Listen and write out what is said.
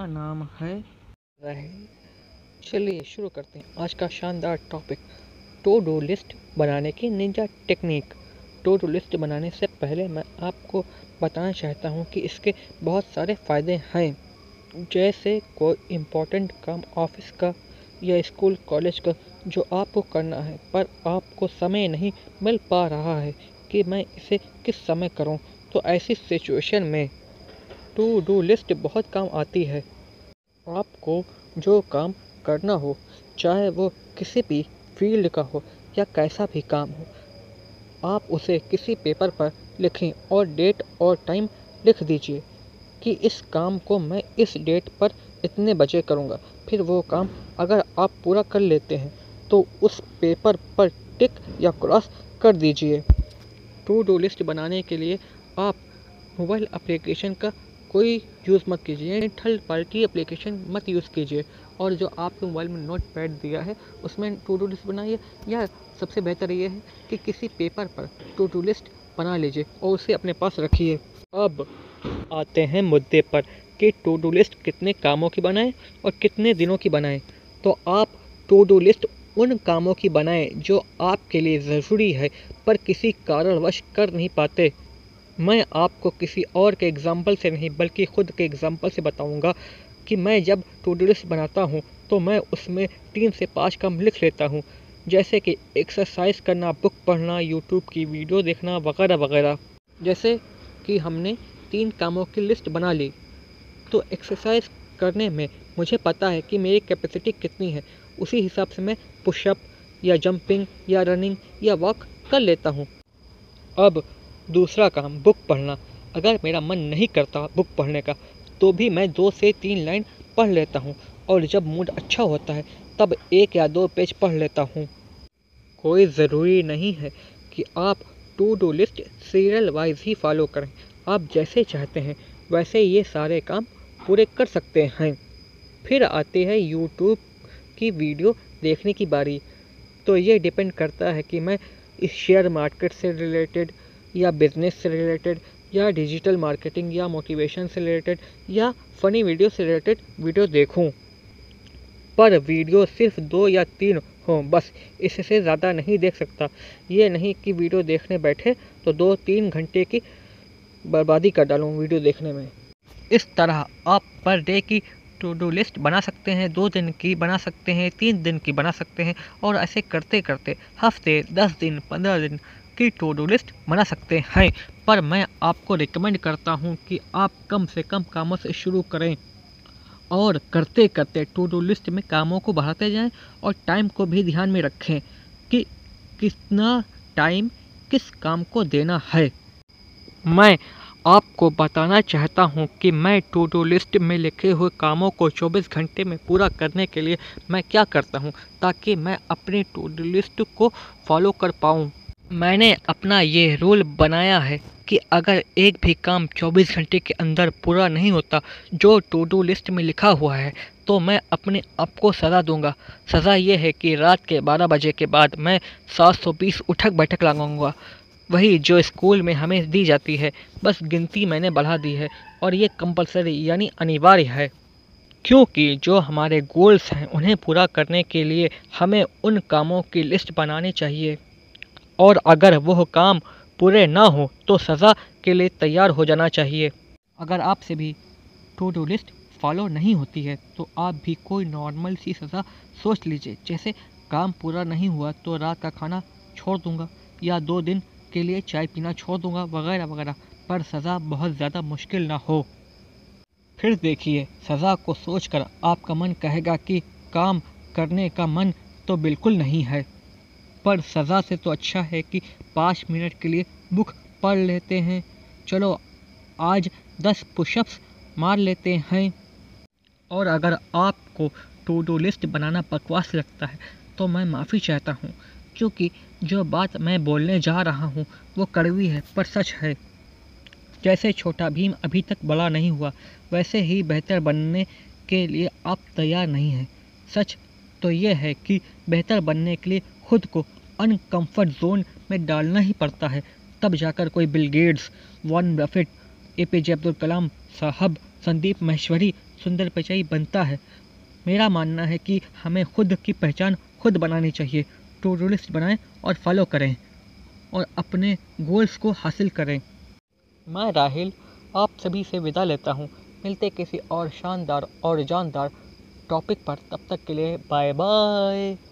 मेरा नाम है? चलिए शुरू करते हैं। आज का शानदार टॉपिक टू डू लिस्ट बनाने की ninja technique to do list बनाने से पहले मैं आपको बताना चाहता हूँ कि इसके बहुत सारे फ़ायदे हैं। जैसे कोई इम्पोर्टेंट काम ऑफ़िस का या स्कूल कॉलेज का जो आपको करना है, पर आपको समय नहीं मिल पा रहा है कि मैं इसे किस समय करूँ तो ऐसी सिचुएशन में टू डू लिस्ट बहुत काम आती है। आपको जो काम करना हो, चाहे वो किसी भी फ़ील्ड का हो या कैसा भी काम हो, आप उसे किसी पेपर पर लिखें और डेट और टाइम लिख दीजिए कि इस काम को मैं इस डेट पर इतने बजे करूँगा। फिर वो काम अगर आप पूरा कर लेते हैं तो उस पेपर पर टिक या क्रॉस कर दीजिए। टू डू लिस्ट बनाने के लिए आप मोबाइल एप्लीकेशन का कोई यूज़ मत कीजिए थर्ड पार्टी एप्लीकेशन मत यूज़ कीजिए। और जो आपके मोबाइल में नोट पैड दिया है, उसमें टू डू लिस्ट बनाइए, या सबसे बेहतर ये है कि किसी पेपर पर टू डू लिस्ट बना लीजिए और उसे अपने पास रखिए। अब आते हैं मुद्दे पर कि टू डू लिस्ट कितने कामों की बनाएँ और कितने दिनों की बनाएँ। तो आप टू डू लिस्ट उन कामों की बनाएँ जो आपके लिए ज़रूरी है, पर किसी कारणवश कर नहीं पाते। मैं आपको किसी और के एग्ज़ाम्पल से नहीं, बल्कि ख़ुद के एग्ज़ाम्पल से बताऊँगा कि मैं जब टू डू लिस्ट बनाता हूँ तो मैं उसमें तीन से पाँच काम लिख लेता हूँ। जैसे कि एक्सरसाइज करना बुक पढ़ना यूट्यूब की वीडियो देखना, वगैरह वगैरह। जैसे कि हमने तीन कामों की लिस्ट बना ली तो एक्सरसाइज करने में मुझे पता है कि मेरी कैपेसिटी कितनी है। उसी हिसाब से मैं पुशअप या जंपिंग या रनिंग या वॉक कर लेता हूँ। अब दूसरा काम, बुक पढ़ना। अगर मेरा मन नहीं करता बुक पढ़ने का तो भी मैं दो से तीन लाइन पढ़ लेता हूँ। और जब मूड अच्छा होता है, तब एक या दो पेज पढ़ लेता हूँ। कोई ज़रूरी नहीं है कि आप to do list serial wise he follow करें। आप जैसे चाहते हैं, वैसे ये सारे काम पूरे कर सकते हैं। फिर आते हैं यूट्यूब की वीडियो देखने की बारी। तो ये डिपेंड करता है कि मैं इस शेयर मार्केट से रिलेटेड या बिज़नेस से रिलेटेड या डिजिटल मार्केटिंग या मोटिवेशन से रिलेटेड या फ़नी वीडियो से रिलेटेड वीडियो देखूँ। पर वीडियो सिर्फ़ दो या तीन हों, बस इससे ज़्यादा नहीं देख सकता। ये नहीं कि वीडियो देखने बैठे तो दो तीन घंटे की बर्बादी कर डालूँ वीडियो देखने में। इस तरह आप पर डे की टू डू लिस्ट बना सकते हैं, दो दिन की बना सकते हैं, तीन दिन की बना सकते हैं, और ऐसे करते करते हफ़्ते, दस दिन, पंद्रह दिन की टू डू लिस्ट बना सकते हैं। पर मैं आपको रिकमेंड करता हूँ कि आप कम से कम कामों से शुरू करें और करते करते टू डू लिस्ट में कामों को बढ़ाते जाएँ और टाइम को भी ध्यान में रखें कि कितना टाइम किस काम को देना है। मैं आपको बताना चाहता हूँ कि मैं टू डू लिस्ट में लिखे हुए कामों को 24 घंटे में पूरा करने के लिए मैं क्या करता हूँ ताकि मैं अपनी टू डू लिस्ट को फॉलो कर पाऊँ। मैंने अपना ये रूल बनाया है कि अगर एक भी काम 24 घंटे के अंदर पूरा नहीं होता, जो टू डू लिस्ट में लिखा हुआ है तो मैं अपने आप को सज़ा दूँगा। सज़ा ये है कि रात के 12 बजे के बाद मैं 720 उठक बैठक लगाऊँगा। वही जो स्कूल में हमें दी जाती है, बस गिनती मैंने बढ़ा दी है और ये कंपलसरी यानी अनिवार्य है। क्योंकि जो हमारे गोल्स हैं, उन्हें पूरा करने के लिए हमें उन कामों की लिस्ट बनानी चाहिए। और अगर वह काम पूरे ना हो तो सज़ा के लिए तैयार हो जाना चाहिए। अगर आपसे भी टू डू लिस्ट फॉलो नहीं होती है तो आप भी कोई नॉर्मल सी सज़ा सोच लीजिए। जैसे काम पूरा नहीं हुआ तो रात का खाना छोड़ दूँगा, या दो दिन के लिए चाय पीना छोड़ दूँगा, वगैरह वगैरह। पर सज़ा बहुत ज़्यादा मुश्किल ना हो। फिर देखिए, सज़ा को सोचकर आपका मन कहेगा कि काम करने का मन तो बिल्कुल नहीं है। पर सज़ा से तो अच्छा है कि पाँच मिनट के लिए बुक पढ़ लेते हैं। चलो, आज दस पुशअप्स मार लेते हैं। और अगर आपको टू डू लिस्ट बनाना बकवास लगता है तो मैं माफ़ी चाहता हूँ, क्योंकि जो बात मैं बोलने जा रहा हूँ, वो कड़वी है, पर सच है। जैसे छोटा भीम अभी तक बड़ा नहीं हुआ, वैसे ही बेहतर बनने के लिए आप तैयार नहीं हैं। सच तो ये है कि बेहतर बनने के लिए खुद को अनकम्फर्ट जोन में डालना ही पड़ता है। तब जाकर कोई Bill Gates Warren Buffett A P J Abdul Kalam साहब, संदीप महेश्वरी, सुंदर परिचय बनता है। मेरा मानना है कि हमें खुद की पहचान खुद बनानी चाहिए। टू डू लिस्ट बनाएँ और फॉलो करें और अपने गोल्स को हासिल करें। मैं राहिल, आप सभी से विदा लेता हूँ। मिलते किसी और शानदार और जानदार टॉपिक पर तब तक के लिए बाय बाय